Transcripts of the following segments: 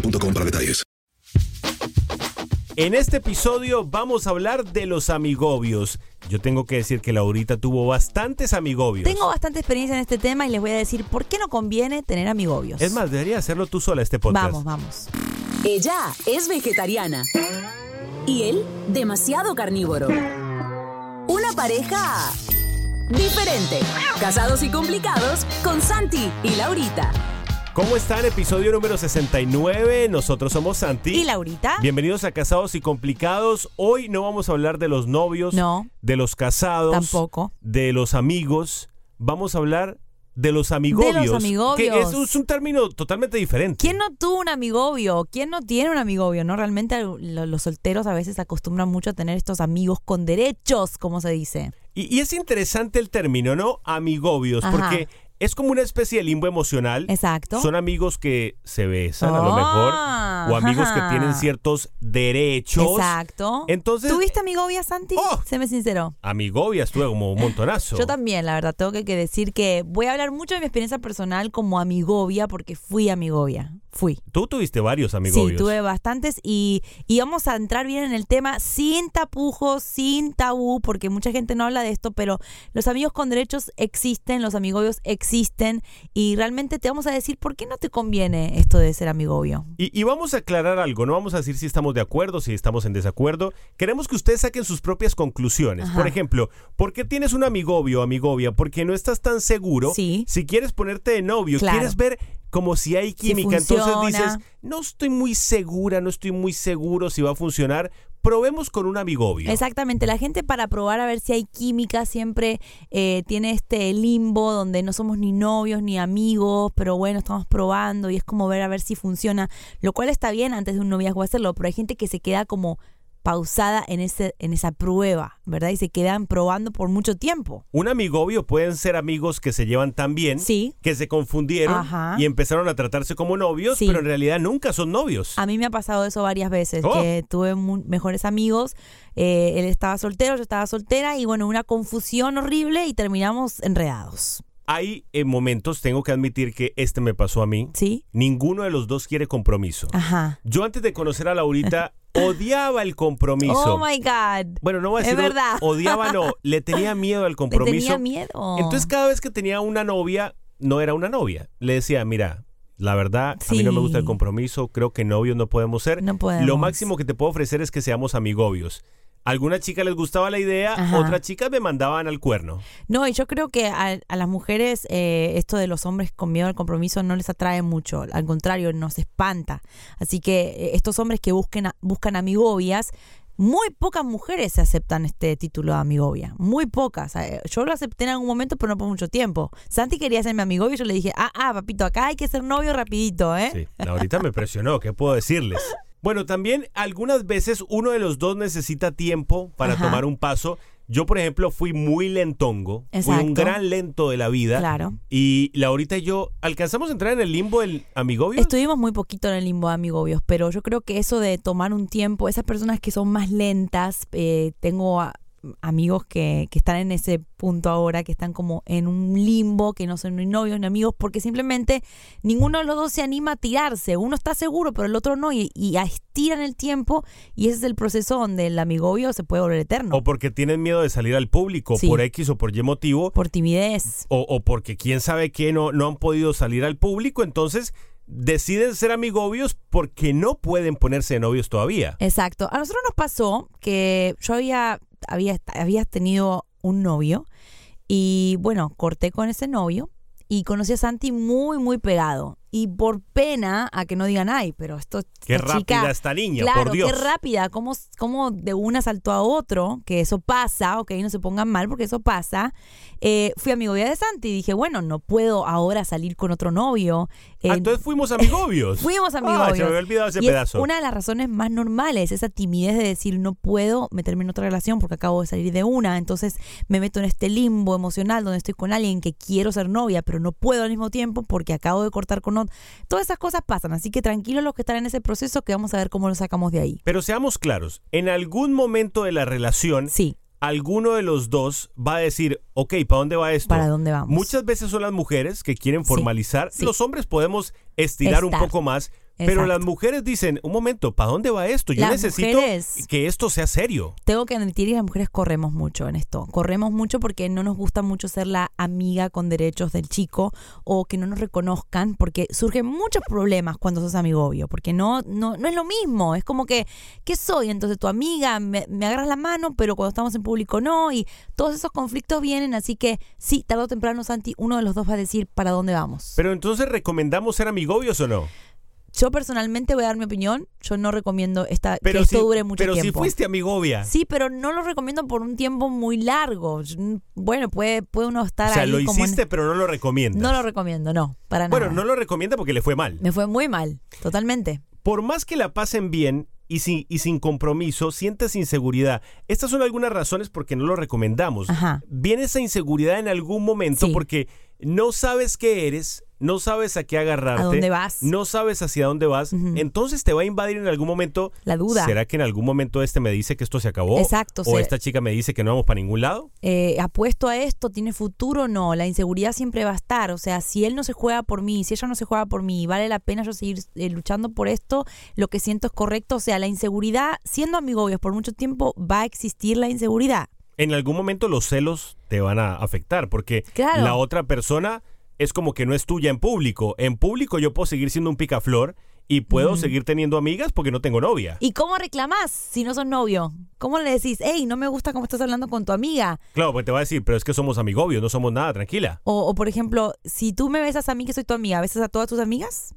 boostmobile.com para detalles. En este episodio vamos a hablar de los amigobios. Yo tengo que decir que Laurita tuvo bastantes amigobios. Tengo bastante experiencia en este tema y les voy a decir por qué no conviene tener amigobios. Es más, debería hacerlo tú sola este podcast. Vamos, vamos. Ella es vegetariana. Y él, demasiado carnívoro. Una pareja diferente. Casados y complicados con Santi y Laurita. ¿Cómo están? Episodio número 69. Nosotros somos Santi. ¿Y Laurita? Bienvenidos a Casados y Complicados. Hoy no vamos a hablar de los novios, No. de los casados, Tampoco. de los amigos. Vamos a hablar de los amigobios. De los amigobios. Que es, un- es un término totalmente diferente. ¿Quién no tuvo un amigobio? ¿Quién no tiene un amigobio? ¿No? Realmente lo- los solteros a veces acostumbran mucho a tener estos amigos con derechos, como se dice. Y, y es interesante el término, ¿no? Amigobios, Ajá. porque es como una especie de limbo emocional. Exacto. Son amigos que se besan a lo Ah, mejor, o amigos que tienen ciertos derechos. Exacto. Entonces, ¿Tuviste amigobia, Santi? Oh. Séme sincero. amigobias tuve como un montonazo. Yo también, la verdad, tengo que, que decir que voy a hablar mucho de mi experiencia personal como amigobia, porque fui amigobia. Fui. Tú tuviste varios amigobios. Sí, tuve bastantes y, y vamos a entrar bien en el tema sin tapujos, sin tabú, porque mucha gente no habla de esto, pero los amigos con derechos existen, los amigobios existen y realmente te vamos a decir por qué no te conviene esto de ser amigobio. Y, y vamos a aclarar algo, no vamos a decir si estamos de acuerdo, si estamos en desacuerdo. Queremos que ustedes saquen sus propias conclusiones. Ajá. Por ejemplo, ¿por qué tienes un amigobio o amigobia? Porque no estás tan seguro. Sí. Si quieres ponerte de novio, Claro. quieres ver como si hay Si química. Entonces dices, no estoy muy segura, no estoy muy seguro si va a funcionar. Probemos con un amigobio. Exactamente, la gente para probar a ver si hay química siempre eh, tiene este limbo donde no somos ni novios ni amigos, pero bueno, estamos probando y es como ver a ver si funciona, lo cual está bien antes de un noviazgo hacerlo, pero hay gente que se queda como pausada en, ese, en esa prueba, ¿verdad? Y se quedan probando por mucho tiempo. Un amigobio pueden ser amigos que se llevan tan bien, Sí. que se confundieron Ajá. y empezaron a tratarse como novios, Sí. pero en realidad nunca son novios. A mí me ha pasado eso varias veces, Oh. que tuve mejores amigos, eh, él estaba soltero, yo estaba soltera y bueno, una confusión horrible y terminamos enredados. Hay eh, momentos, tengo que admitir que este me pasó a mí. ¿Sí? Ninguno de los dos quiere compromiso. Ajá. Yo antes de conocer a Laurita odiaba el compromiso. Oh my God. Bueno, no voy a Es decir o- verdad. odiaba, no, le tenía miedo al Le compromiso. tenía miedo. Entonces cada vez que tenía una novia, no era una novia. Le decía, mira, la verdad, a mí no me gusta el compromiso, creo que novios no podemos ser. No podemos. Lo máximo que te puedo ofrecer es que seamos amigobios. Algunas chicas les gustaba la idea, Ajá. otras chicas me mandaban al cuerno. No, y yo creo que a, a las mujeres eh, esto de los hombres con miedo al compromiso no les atrae mucho, al contrario, nos espanta. Así que eh, estos hombres que busquen buscan amigobias, muy pocas mujeres aceptan este título de amigobia, muy pocas. Eh, Yo lo acepté en algún momento, pero no por mucho tiempo. Santi quería ser mi amigo y yo le dije, ah, ah, papito, acá hay que ser novio rapidito, ¿eh? Sí, ahorita me presionó, ¿qué puedo decirles? Bueno, también algunas veces uno de los dos necesita tiempo para Ajá. tomar un paso. Yo, por ejemplo, fui muy lentongo, fui un Exacto. gran lento de la vida. Claro. Y Laurita y yo alcanzamos a entrar en el limbo del amigobio. Estuvimos muy poquito en el limbo de amigobios, pero yo creo que eso de tomar un tiempo, esas personas que son más lentas, eh, tengo a- amigos que, que están en ese punto ahora, que están como en un limbo, que no son ni novios ni amigos, porque simplemente ninguno de los dos se anima a tirarse. Uno está seguro, pero el otro no, y, y estiran el tiempo, y ese es el proceso donde el amigobio se puede volver eterno. O porque tienen miedo de salir al público Sí. por X o por Y motivo. Por timidez. O, o porque quién sabe qué no, no han podido salir al público. Entonces deciden ser amigobios porque no pueden ponerse de novios todavía. Exacto. A nosotros nos pasó que yo había, había, había tenido un novio y bueno, corté con ese novio y conocí a Santi muy, muy pegado. Y por pena a que no digan, ay, pero esto Qué esta rápida chica- esta niña, claro, por Dios. qué rápida, cómo, cómo de una saltó a otro, que eso pasa, ok, no se pongan mal porque eso pasa. Eh, fui amigovia de Santi y dije, bueno, no puedo ahora salir con otro novio. Ah, entonces fuimos amigobios. Fuimos Ah, amigobios. se me había olvidado ese Y es pedazo. una de las razones más normales, esa timidez de decir no puedo meterme en otra relación porque acabo de salir de una, entonces me meto en este limbo emocional donde estoy con alguien que quiero ser novia, pero no puedo al mismo tiempo porque acabo de cortar con otro. Todas esas cosas pasan, así que tranquilos los que están en ese proceso que vamos a ver cómo lo sacamos de ahí. Pero seamos claros, en algún momento de la relación, Sí, alguno de los dos va a decir, ok, ¿para dónde va esto? ¿para dónde vamos? Muchas veces son las mujeres que quieren formalizar. sí. Los hombres podemos estirar un poco más, pero las mujeres dicen, un momento, ¿para dónde va esto? Yo Las necesito mujeres- que esto sea serio. Tengo que admitir que las mujeres corremos mucho en esto. Corremos mucho porque no nos gusta mucho ser la amiga con derechos del chico o que no nos reconozcan porque surgen muchos problemas cuando sos amigobio. Porque no, no, no es lo mismo. Es como que, ¿qué soy? Entonces tu amiga me, me agarras la mano, pero cuando estamos en público no. Y todos esos conflictos vienen. Así que sí, tarde o temprano, Santi, uno de los dos va a decir para dónde vamos. Pero entonces, ¿recomendamos ser amigobios o no? Yo personalmente voy a dar mi opinión. Yo no recomiendo esta, Pero que esto si, dure mucho pero si tiempo. fuiste amigobia. Sí, pero no lo recomiendo por un tiempo muy largo. Bueno, puede, puede uno estar o sea, ahí lo como en- hiciste, pero no lo recomiendas. No lo recomiendo, no, para bueno, nada. no lo recomienda porque le fue mal. Me fue muy mal, totalmente. Por más que la pasen bien y sin, y sin compromiso, sientes inseguridad. Estas son algunas razones por qué no lo recomendamos. Ajá. Viene esa inseguridad en algún momento Sí. porque no sabes qué eres, no sabes a qué agarrarte. ¿A dónde vas? No sabes hacia dónde vas. Entonces te va a invadir en algún momento. La duda. ¿Será que en algún momento este me dice que esto se acabó? Exacto, ¿O se- esta chica me dice que no vamos para ningún lado? Eh, ¿Apuesto a esto? ¿Tiene futuro? No, la inseguridad siempre va a estar. O sea, si él no se juega por mí, si ella no se juega por mí, vale la pena yo seguir eh, luchando por esto, lo que siento es correcto. O sea, la inseguridad, siendo amigobios por mucho tiempo, va a existir la inseguridad. en algún momento los celos te van a afectar porque Claro. la otra persona es como que no es tuya en público. En público yo puedo seguir siendo un picaflor y puedo seguir teniendo amigas porque no tengo novia. ¿Y cómo reclamás si no sos novio? ¿Cómo le decís, hey, no me gusta cómo estás hablando con tu amiga? Claro, pues te va a decir, pero es que somos amigobios, no somos nada, tranquila. O, o, por ejemplo, si tú me besas a mí que soy tu amiga, ¿besas a todas tus amigas?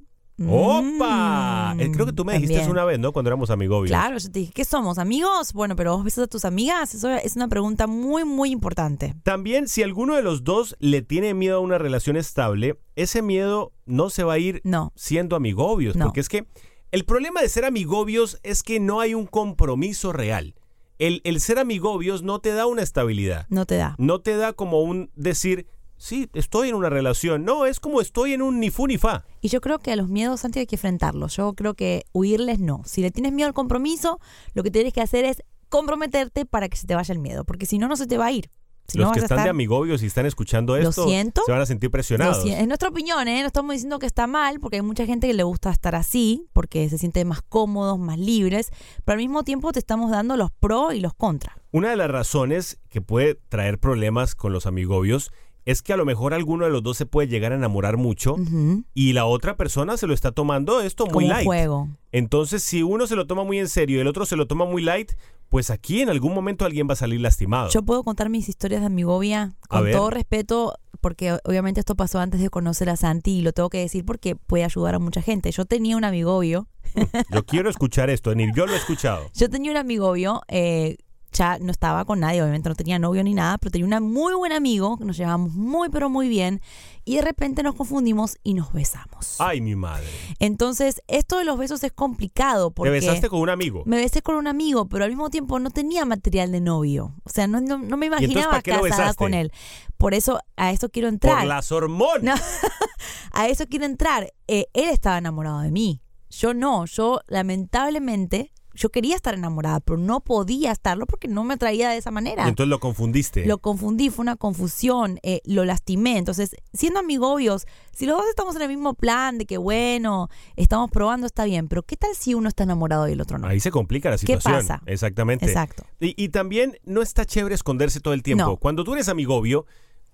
¡Opa! Mm, Eh, Creo que tú me dijiste también. eso una vez, ¿no? Cuando éramos amigobios. Claro, yo te dije, ¿qué somos? ¿Amigos? Bueno, pero vos besas a tus amigas. Eso es una pregunta muy, muy importante. También, si alguno de los dos le tiene miedo a una relación estable, ese miedo no se va a ir No. siendo amigobios. No. Porque es que el problema de ser amigobios es que no hay un compromiso real. El, el ser amigobios no te da una estabilidad. No te da. No te da como un decir, sí, estoy en una relación. No, es como estoy en un ni fu ni fa. Y yo creo que a los miedos antes hay que enfrentarlos. Yo creo que huirles no. Si le tienes miedo al compromiso, lo que tienes que hacer es comprometerte para que se te vaya el miedo. Porque si no, no se te va a ir. Si Los no que están de amos y están escuchando esto siento. se van a sentir presionados. Es nuestra opinión, ¿eh? No estamos diciendo que está mal, porque hay mucha gente que le gusta estar así, porque se siente más cómodos, más libres, pero al mismo tiempo te estamos dando los pros y los contras. Una de las razones que puede traer problemas con los amigobios es que a lo mejor alguno de los dos se puede llegar a enamorar mucho y la otra persona se lo está tomando esto muy Como light. juego. Entonces, si uno se lo toma muy en serio y el otro se lo toma muy light, pues aquí en algún momento alguien va a salir lastimado. Yo puedo contar mis historias de amigovia con todo respeto, porque obviamente esto pasó antes de conocer a Santi y lo tengo que decir porque puede ayudar a mucha gente. Yo tenía un amigobio, Yo quiero escuchar esto, ni yo lo he escuchado. yo tenía un amigobio, eh, ya no estaba con nadie, obviamente no tenía novio ni nada, pero tenía un muy buen amigo, nos llevábamos muy pero muy bien y de repente nos confundimos y nos besamos. Ay, mi madre. Entonces, esto de los besos es complicado porque... Te besaste con un amigo. Me besé con un amigo, pero al mismo tiempo no tenía material de novio. O sea, no, no, no me entonces, imaginaba ¿para qué lo casada con él. Por eso, a eso quiero entrar. Por las hormonas. No, a eso quiero entrar. Eh, él estaba enamorado de mí. Yo no. Yo, lamentablemente, yo quería estar enamorada, pero no podía estarlo porque no me atraía de esa manera. Y entonces lo confundiste. Lo confundí, fue una confusión, eh, lo lastimé. Entonces, siendo amigobios, si los dos estamos en el mismo plan de que, bueno, estamos probando, está bien, pero ¿qué tal si uno está enamorado y el otro no? Ahí se complica la ¿Qué situación. pasa? Exactamente. Exacto. Y, y también no está chévere esconderse todo el tiempo. No. Cuando tú eres amigobio,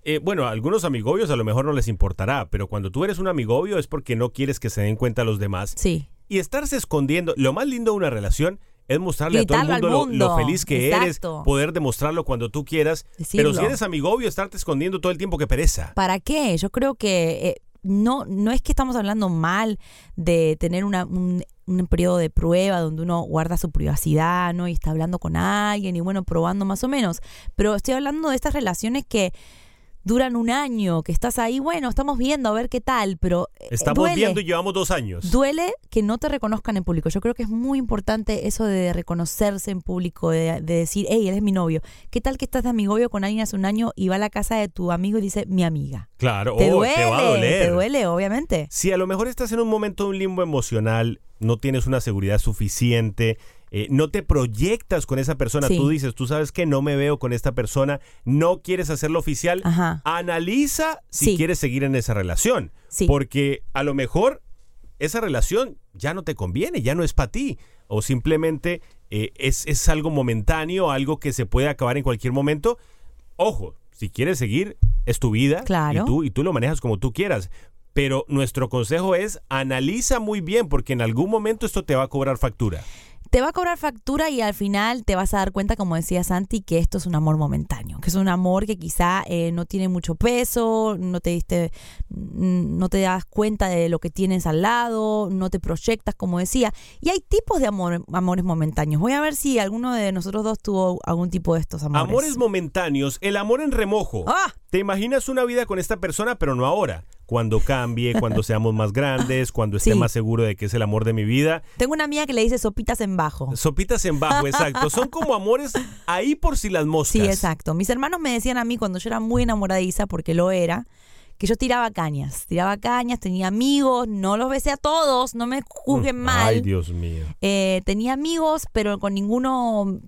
eh, bueno, a algunos amigobios a lo mejor no les importará, pero cuando tú eres un amigobio es porque no quieres que se den cuenta los demás. Sí. Y estarse escondiendo, lo más lindo de una relación es mostrarle a todo el mundo, lo- feliz que Exacto. eres, poder demostrarlo cuando tú quieras. Decirlo. Pero si eres amigobio, estarte escondiendo todo el tiempo, que pereza. ¿Para qué? Yo creo que eh, no, no es que estamos hablando mal de tener una, un, un periodo de prueba donde uno guarda su privacidad, ¿no? Y está hablando con alguien y bueno, probando más o menos. Pero estoy hablando de estas relaciones que duran un año, que estás ahí, bueno, estamos viendo a ver qué tal, pero eh, Estamos duele. viendo y llevamos dos años. Duele que no te reconozcan en público. Yo creo que es muy importante eso de reconocerse en público, de, de decir, hey, él es mi novio. ¿Qué tal que estás de amigobio con alguien hace un año y va a la casa de tu amigo y dice, mi amiga? Claro, Te oh, duele, te va a doler. te duele, obviamente. Si a lo mejor estás en un momento de un limbo emocional, no tienes una seguridad suficiente, eh, no te proyectas con esa persona, Sí. tú dices, tú sabes que no me veo con esta persona, no quieres hacerlo oficial, Ajá. analiza si Sí. quieres seguir en esa relación. Sí. Porque a lo mejor esa relación ya no te conviene, ya no es para ti. O simplemente eh, es, es algo momentáneo, algo que se puede acabar en cualquier momento. Ojo, si quieres seguir, es tu vida Claro. y, tú, y tú lo manejas como tú quieras. Pero nuestro consejo es analiza muy bien porque en algún momento esto te va a cobrar factura. Te va a cobrar factura y al final te vas a dar cuenta, como decía Santi, que esto es un amor momentáneo, que es un amor que quizá eh, no tiene mucho peso, no te diste, mm, no te das cuenta de lo que tienes al lado, no te proyectas, como decía. Y hay tipos de amor, amores momentáneos. Voy a ver si alguno de nosotros dos tuvo algún tipo de estos amores. Amores momentáneos, el amor en remojo. ¡Ah! Te imaginas una vida con esta persona, pero no ahora. Cuando cambie, cuando seamos más grandes, cuando esté Sí. más seguro de que es el amor de mi vida. Tengo una amiga que le dice sopitas en bajo. Sopitas en bajo, exacto. Son como amores ahí por si las moscas. Sí, exacto. Mis hermanos me decían a mí cuando yo era muy enamoradiza, porque lo era, que yo tiraba cañas. Tiraba cañas, tenía amigos, no los besé a todos, no me juzguen mal. Mm, Ay, Dios mío. Eh, tenía amigos, pero con ninguno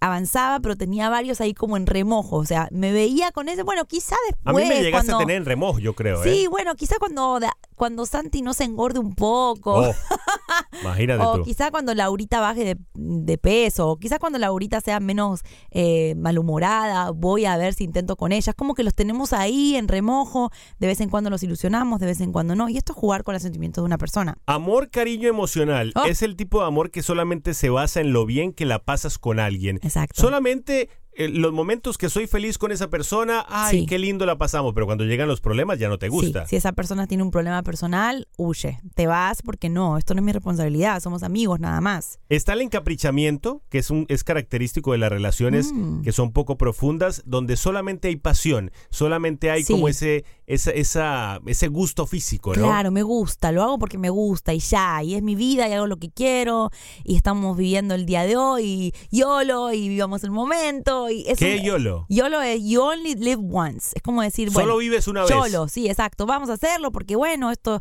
avanzaba, pero tenía varios ahí como en remojo. O sea, me veía con ese, bueno, quizá A después. mí me llegaste cuando- a tener en remojo, yo creo, Sí, ¿eh? bueno, quizá cuando, cuando Santi no se engorde un poco. Oh, imagínate O tú. quizá cuando Laurita baje de, de peso, o quizá cuando Laurita sea menos eh, malhumorada, voy a ver si intento con ella. Es como que los tenemos ahí en remojo, de vez en cuando los ilusionamos, de vez en cuando no. Y esto es jugar con los sentimientos de una persona. Amor, cariño emocional Oh. es el tipo de amor que solamente se basa en lo bien que la pasas con alguien. Exacto. Solamente eh, los momentos que soy feliz con esa persona, ay, Sí. qué lindo la pasamos, pero cuando llegan los problemas ya no te gusta. Sí, si esa persona tiene un problema personal, huye. Te vas porque no, esto no es mi responsabilidad, somos amigos nada más. Está el encaprichamiento, que es, un, es característico de las relaciones Mm. que son poco profundas, donde solamente hay pasión, solamente hay Sí. como ese, esa, esa- ese gusto físico, ¿no? Claro, me gusta, lo hago porque me gusta y ya, y es mi vida y hago lo que quiero y estamos viviendo el día de hoy, y YOLO y vivamos el momento. Y es ¿Qué un- YOLO? YOLO es you only live once. Es como decir, Solo bueno, vives una vez. YOLO, sí, exacto. Vamos a hacerlo porque, bueno, esto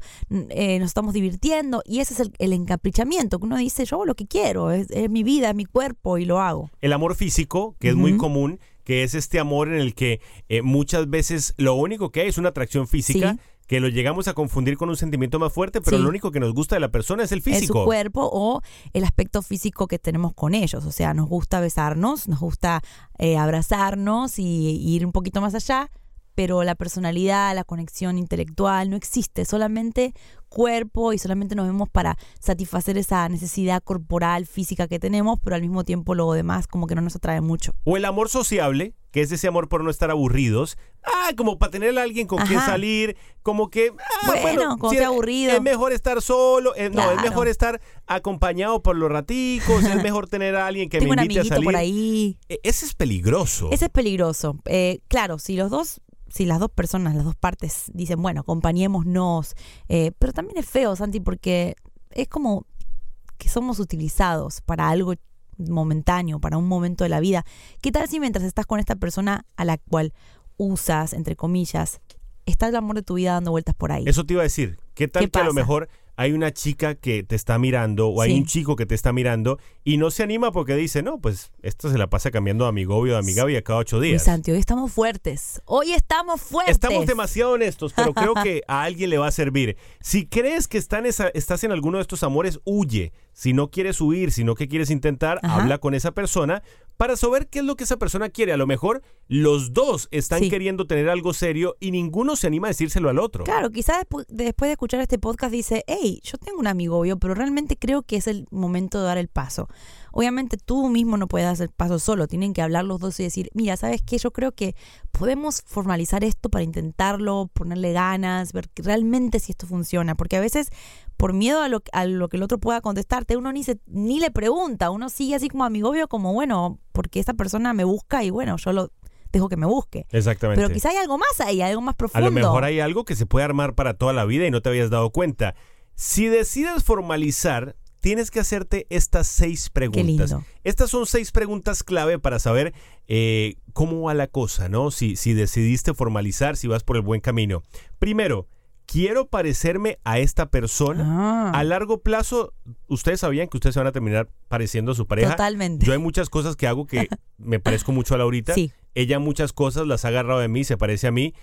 eh, nos estamos divirtiendo. Y ese es el, el encaprichamiento, que uno dice, yo hago lo que quiero, es, es mi vida, es mi cuerpo y lo hago. El amor físico, que es muy común, que es este amor en el que eh, muchas veces lo único que hay es una atracción física, Sí. Que lo llegamos a confundir con un sentimiento más fuerte, pero Sí. lo único que nos gusta de la persona es el Es físico. su cuerpo o el aspecto físico que tenemos con ellos. O sea, nos gusta besarnos, nos gusta eh, abrazarnos y, y ir un poquito más allá, pero la personalidad, la conexión intelectual no existe, solamente cuerpo y solamente nos vemos para satisfacer esa necesidad corporal, física que tenemos, pero al mismo tiempo lo demás como que no nos atrae mucho. O el amor sociable, que es ese amor por no estar aburridos. Ah, como para tener a alguien con quien salir, como que... ah, Bueno, cuando sí, esté aburrido. Es mejor estar solo, eh, no, es mejor estar acompañado por los raticos, es mejor tener a alguien que Tengo un me invite a amiguito salir. por ahí. E- Ese es peligroso. Ese es peligroso. Eh, claro, si los dos, si las dos personas, las dos partes dicen, bueno, acompañémonos, eh, pero también es feo, Santi, porque es como que somos utilizados para algo momentáneo, para un momento de la vida. ¿Qué tal si mientras estás con esta persona a la cual usas, entre comillas, está el amor de tu vida dando vueltas por ahí? Eso te iba a decir. ¿Qué tal ¿Qué que a lo mejor hay una chica que te está mirando o hay Sí. un chico que te está mirando y no se anima porque dice, no, pues esto se la pasa cambiando de amigo o de amiga a cada ocho días. Santi, hoy estamos fuertes. Hoy estamos fuertes. Estamos demasiado honestos, pero creo que a alguien le va a servir. Si crees que está en esa- estás en alguno de estos amores, huye. Si no quieres huir, sino que quieres intentar, Ajá. habla con esa persona para saber qué es lo que esa persona quiere. A lo mejor los dos están Sí. queriendo tener algo serio y ninguno se anima a decírselo al otro. Claro, quizás despu- después de escuchar este podcast dice, hey, yo tengo un amigo obvio, pero realmente creo que es el momento de dar el paso. Obviamente tú mismo no puedes dar el paso solo, tienen que hablar los dos y decir, mira, ¿sabes qué? Yo creo que podemos formalizar esto para intentarlo, ponerle ganas, ver realmente si esto funciona, porque a veces por miedo a lo, a lo que el otro pueda contestarte, uno ni, se, ni le pregunta, uno sigue así como amigo obvio, como bueno, porque esta persona me busca y bueno, yo lo dejo que me busque. Exactamente. Pero quizá hay algo más ahí, algo más A profundo. lo mejor hay algo que se puede armar para toda la vida y no te habías dado cuenta. Si decides formalizar, tienes que hacerte estas seis preguntas. lindo. Estas son seis preguntas clave para saber eh, cómo va la cosa, ¿no? Si, si decidiste formalizar, si vas por el buen camino. Primero, quiero parecerme a esta persona. Ah. A largo plazo, ustedes sabían que ustedes se van a terminar pareciendo a su pareja. Totalmente. Yo hay muchas cosas que hago que me parezco mucho a Laurita. Sí. Ella muchas cosas las ha agarrado de mí, se parece a mí.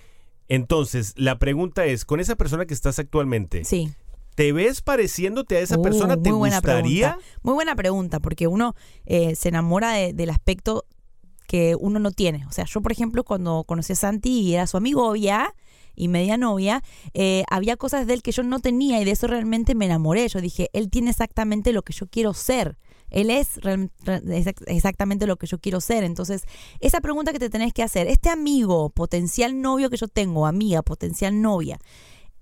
Entonces, la pregunta es, con esa persona que estás actualmente, Sí. ¿Te ves pareciéndote a esa Uh, persona? ¿Te muy buena gustaría? pregunta. Muy buena pregunta, porque uno eh, se enamora de- del aspecto que uno no tiene. O sea, yo, por ejemplo, cuando conocí a Santi y era su amigo ya y media novia, eh, había cosas de él que yo no tenía y de eso realmente me enamoré. Yo dije, él tiene exactamente lo que yo quiero ser. Él es exactamente lo que yo quiero ser. Entonces, esa pregunta que te tenés que hacer, este amigo, potencial novio que yo tengo, amiga, potencial novia,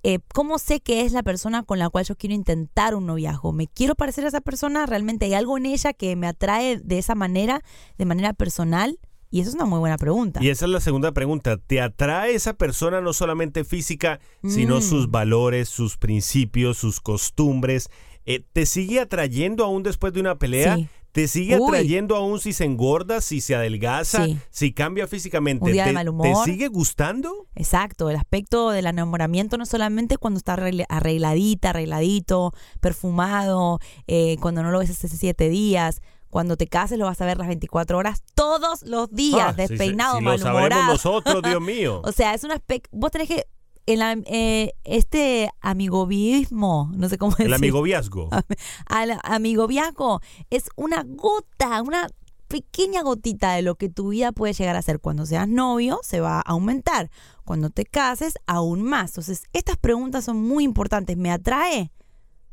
eh, ¿cómo sé que es la persona con la cual yo quiero intentar un noviazgo? ¿Me quiero parecer a esa persona? ¿Realmente hay algo en ella que me atrae de esa manera, de manera personal? Y eso es una muy buena pregunta. Y esa es la segunda pregunta. ¿Te atrae esa persona no solamente física, sino Mm. sus valores, sus principios, sus costumbres? Eh, ¿Te sigue atrayendo aún después de una pelea? Sí. ¿Te sigue Uy. atrayendo aún si se engorda, si se adelgaza, Sí. si cambia físicamente? Un día de ¿Te, mal ¿Te humor. sigue gustando? Exacto, el aspecto del enamoramiento no solamente cuando está arregla- arregladita, arregladito, perfumado, eh, cuando no lo ves hace siete días. Cuando te cases lo vas a ver las 24 horas, todos los días, Ah, despeinado, si lo malhumorado. nosotros, Dios mío. O sea, es un aspecto. Vos tenés que. En la, eh, este amigovismo, no sé cómo El decir. amigobiazgo. Al amigobiazgo es una gota, una pequeña gotita de lo que tu vida puede llegar a ser. Cuando seas novio, se va a aumentar. Cuando te cases, aún más. Entonces, estas preguntas son muy importantes. ¿Me atrae?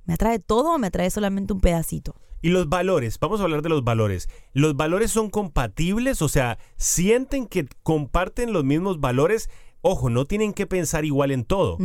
¿Me atrae todo o me atrae solamente un pedacito? Y los valores, vamos a hablar de los valores. ¿Los valores son compatibles? O sea, ¿sienten que comparten los mismos valores? Ojo, no tienen que pensar igual en todo.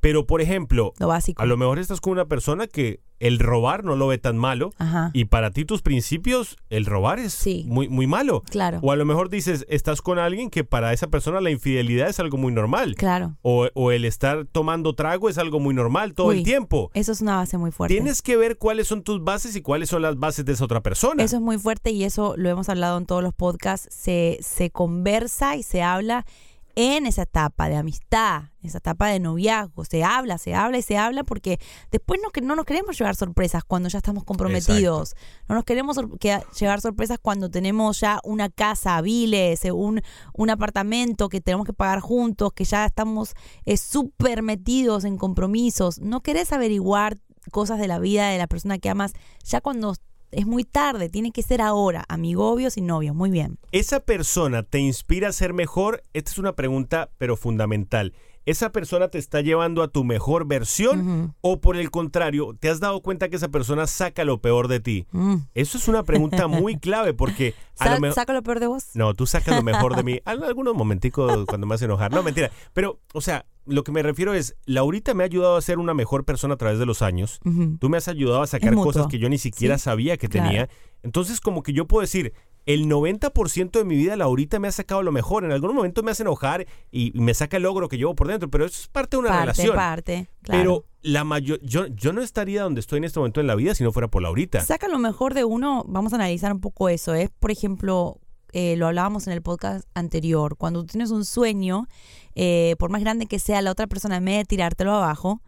Pero, por ejemplo, Lo básico. a lo mejor estás con una persona que el robar no lo ve tan malo. Ajá. Y para ti tus principios, el robar es Sí. muy, muy malo. Claro. O a lo mejor dices, estás con alguien que para esa persona la infidelidad es algo muy normal. Claro. O, o el estar tomando trago es algo muy normal todo el tiempo. Eso es una base muy fuerte. Tienes que ver cuáles son tus bases y cuáles son las bases de esa otra persona. Eso es muy fuerte y eso lo hemos hablado en todos los podcasts. Se, se conversa y se habla en esa etapa de amistad, esa etapa de noviazgo. Se habla, se habla y se habla porque después no, no nos queremos llevar sorpresas cuando ya estamos comprometidos. No nos queremos sor- que- llevar sorpresas cuando tenemos ya una casa, viles, eh, un, un apartamento que tenemos que pagar juntos, que ya estamos eh, súper metidos en compromisos. No querés averiguar cosas de la vida de la persona que amas ya cuando es muy tarde, tiene que ser ahora, amigobios y novios, muy bien. ¿Esa persona te inspira a ser mejor? Esta es una pregunta, pero fundamental. ¿Esa persona te está llevando a tu mejor versión o por el contrario, te has dado cuenta que esa persona saca lo peor de ti? Mm. Eso es una pregunta muy clave porque a lo mejor... ¿Saco lo peor de vos? No, tú sacas lo mejor de mí. Al- Algunos momenticos cuando me hace enojar. No, mentira. Pero, o sea, lo que me refiero es, Laurita me ha ayudado a ser una mejor persona a través de los años. Tú me has ayudado a sacar cosas que yo ni siquiera Sí, sabía que claro. tenía. Entonces, como que yo puedo decir, el 90% de mi vida, Laurita me ha sacado lo mejor. En algún momento me hace enojar y, me saca el logro que llevo por dentro, pero eso es parte de una parte, relación. parte, claro. Pero la mayor, yo, yo no estaría donde estoy en este momento en la vida si no fuera por Laurita. Saca lo mejor de uno, vamos a analizar un poco eso. Es, por ejemplo, eh, lo hablábamos en el podcast anterior, cuando tú tienes un sueño, eh, por más grande que sea, la otra persona en vez de tirártelo abajo,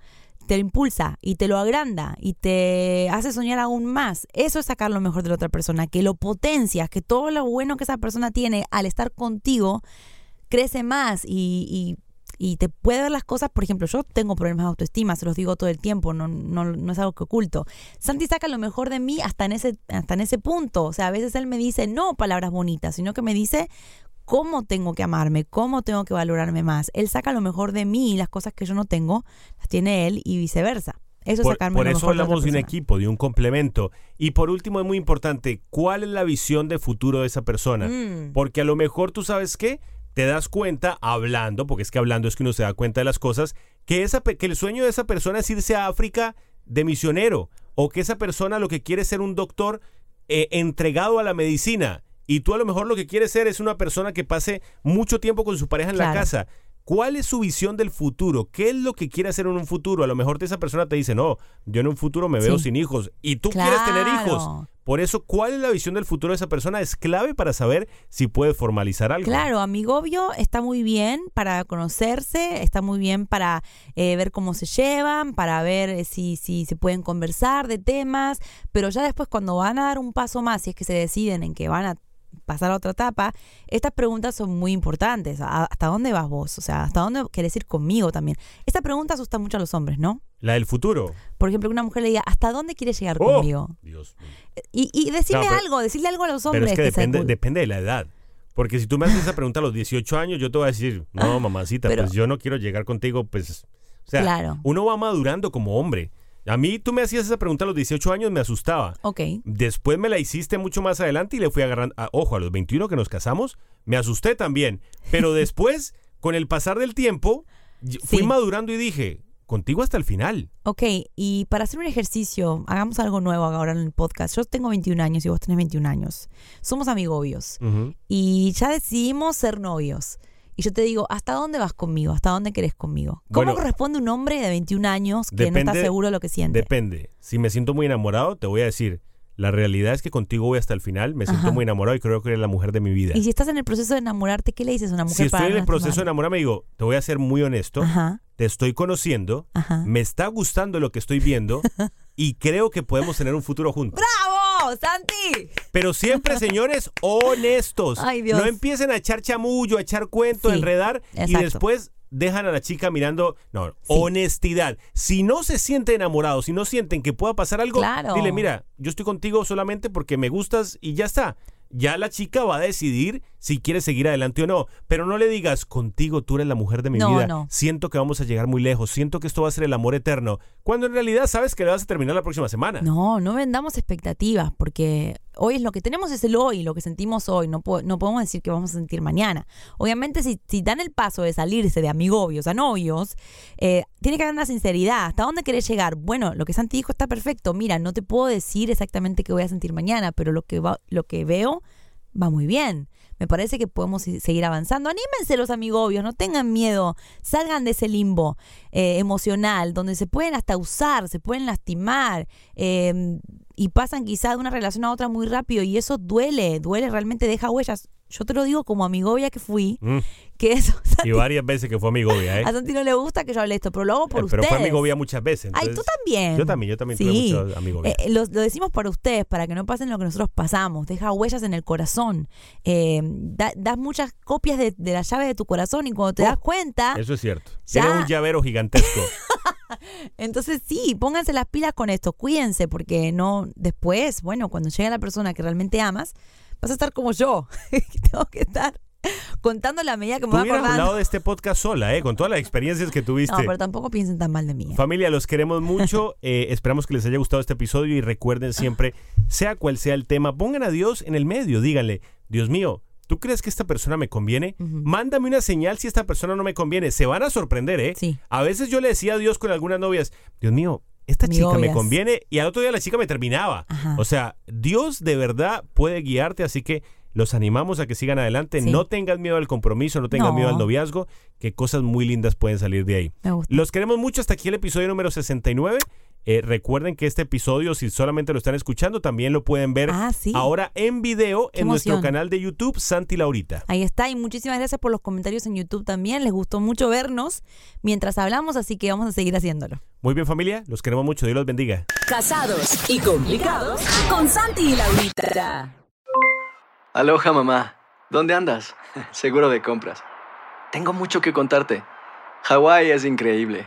te impulsa y te lo agranda y te hace soñar aún más. Eso es sacar lo mejor de la otra persona, que lo potencias, que todo lo bueno que esa persona tiene al estar contigo crece más y te puede ver las cosas. Por ejemplo, yo tengo problemas de autoestima, se los digo todo el tiempo, no, no, no es algo que oculto. Santi saca lo mejor de mí hasta en, ese, hasta en ese punto. O sea, a veces él me dice no palabras bonitas, sino que me dice cómo tengo que amarme, cómo tengo que valorarme más. Él saca lo mejor de mí y las cosas que yo no tengo, las tiene él y viceversa. Eso Por, es sacarme por eso mejor hablamos de un equipo, de un complemento. Y por último, es muy importante, ¿cuál es la visión de futuro de esa persona? Mm. Porque a lo mejor tú sabes qué, te das cuenta hablando, porque es que hablando es que uno se da cuenta de las cosas, que, esa, que el sueño de esa persona es irse a África de misionero, o que esa persona lo que quiere es ser un doctor eh, entregado a la medicina. Y tú a lo mejor lo que quieres ser es una persona que pase mucho tiempo con su pareja en la casa. ¿Cuál es su visión del futuro? ¿Qué es lo que quiere hacer en un futuro? A lo mejor esa persona te dice, no, yo en un futuro me veo Sí. sin hijos. Y tú quieres tener hijos. Por eso, ¿cuál es la visión del futuro de esa persona? Es clave para saber si puede formalizar algo. Claro, amigobio está muy bien para conocerse, está muy bien para eh, ver cómo se llevan, para ver eh, si, si se pueden conversar de temas, pero ya después cuando van a dar un paso más, si es que se deciden en que van a pasar a otra etapa, estas preguntas son muy importantes. ¿A- ¿Hasta dónde vas vos? O sea, ¿hasta dónde querés ir conmigo también? Esta pregunta asusta mucho a los hombres, ¿no? La del futuro. Por ejemplo, que una mujer le diga, ¿hasta dónde quieres llegar Oh, conmigo? Dios. Y, y decirle No, pero- algo, decirle algo a los Pero hombres. es que depende, depende de la edad. Porque si tú me haces esa pregunta a los 18 años, yo te voy a decir, no, mamacita, Pero- pues yo no quiero llegar contigo, pues... O sea, Claro. uno va madurando como hombre. A mí tú me hacías esa pregunta a los 18 años, me asustaba. Ok. Después me la hiciste mucho más adelante y le fui agarrando. a- ojo, a los 21 que nos casamos, me asusté también. Pero después, con el pasar del tiempo, fui madurando y dije, contigo hasta el final. Ok, y para hacer un ejercicio, hagamos algo nuevo ahora en el podcast. Yo tengo 21 años y vos tenés 21 años. Somos amigobios y ya decidimos ser novios. Y yo te digo, ¿hasta dónde vas conmigo? ¿Hasta dónde querés conmigo? ¿Cómo Bueno, corresponde un hombre de 21 años que no está seguro de lo que siente? Depende. Si me siento muy enamorado, te voy a decir, la realidad es que contigo voy hasta el final, me siento Ajá. muy enamorado y creo que eres la mujer de mi vida. Y si estás en el proceso de enamorarte, ¿qué le dices a una mujer Si estoy para en el proceso de enamorarme, digo, te voy a ser muy honesto, Ajá, te estoy conociendo, ajá. me está gustando lo que estoy viendo y creo que podemos tener un futuro juntos. ¡Bravo, Santi! Pero siempre, señores, honestos. Ay, Dios. No empiecen a echar chamullo, a echar cuento, a enredar y después dejan a la chica mirando. No, Sí. honestidad. Si no se sienten enamorados, si no sienten que pueda pasar algo, Claro. dile, mira, yo estoy contigo solamente porque me gustas y ya está. Ya la chica va a decidir si quiere seguir adelante o no. Pero no le digas, contigo tú eres la mujer de mi No, vida. no. Siento que vamos a llegar muy lejos. Siento que esto va a ser el amor eterno. Cuando en realidad sabes que le vas a terminar la próxima semana. No, no vendamos expectativas, porque hoy es lo que tenemos es el hoy, lo que sentimos hoy, no, po- no podemos decir que vamos a sentir mañana. Obviamente, si, si dan el paso de salirse de amigobios a novios, eh, tiene que haber una sinceridad. ¿Hasta dónde querés llegar? Bueno, lo que Santi dijo está perfecto. Mira, no te puedo decir exactamente qué voy a sentir mañana, pero lo que, va, lo que veo va muy bien. Me parece que podemos seguir avanzando. Anímense los amigobios, no tengan miedo. Salgan de ese limbo eh, emocional, donde se pueden hasta usar, se pueden lastimar. eh, y pasan quizá de una relación a otra muy rápido y eso duele, duele, realmente deja huellas. Yo te lo digo como amigobia que fui, Mm. que eso, Y varias veces que fue amigovia, ¿eh? a Santi no le gusta que yo hable esto, pero lo hago por Eh, ustedes. Pero fue amigovia muchas veces. Ay, tú también. Yo también, yo también Sí. tuve mucho amigovia. Eh, lo, lo decimos para ustedes, para que no pasen lo que nosotros pasamos. Deja huellas en el corazón. Eh, da- das muchas copias de, de la llave de tu corazón y cuando te Oh, das cuenta, Eso es cierto. ya- Eres un llavero gigantesco. Entonces sí, pónganse las pilas con esto, cuídense, porque no, después, bueno, cuando llegue la persona que realmente amas, vas a estar como yo, tengo que estar contando la medida que me va acordando. hablado de este podcast sola, ¿eh? Con todas las experiencias que tuviste. No, pero tampoco piensen tan mal de mí. ¿eh? Familia, los queremos mucho. eh, esperamos que les haya gustado este episodio y recuerden siempre, sea cual sea el tema, pongan a Dios en el medio. Díganle, Dios mío, ¿tú crees que esta persona me conviene? Mándame una señal si esta persona no me conviene. Se van a sorprender, ¿eh? Sí. A veces yo le decía a Dios con algunas novias, Dios mío, esta Mi chica me conviene y al otro día la chica me terminaba. Ajá. O sea, Dios de verdad puede guiarte, así que los animamos a que sigan adelante. Sí. No tengas miedo al compromiso, no tengas No. miedo al noviazgo, que cosas muy lindas pueden salir de ahí. Los queremos mucho hasta aquí el episodio número 69. Eh, recuerden que este episodio, si solamente lo están escuchando, también lo pueden ver Ah, sí. ahora en video Qué en nuestro canal de YouTube, Santi Laurita. Ahí está, y muchísimas gracias por los comentarios en YouTube también. Les gustó mucho vernos mientras hablamos, así que vamos a seguir haciéndolo. Muy bien familia, los queremos mucho, Dios los bendiga. Casados y complicados con Santi y Laurita. Aloha mamá, ¿dónde andas? Seguro de compras. Tengo mucho que contarte. Hawái es increíble.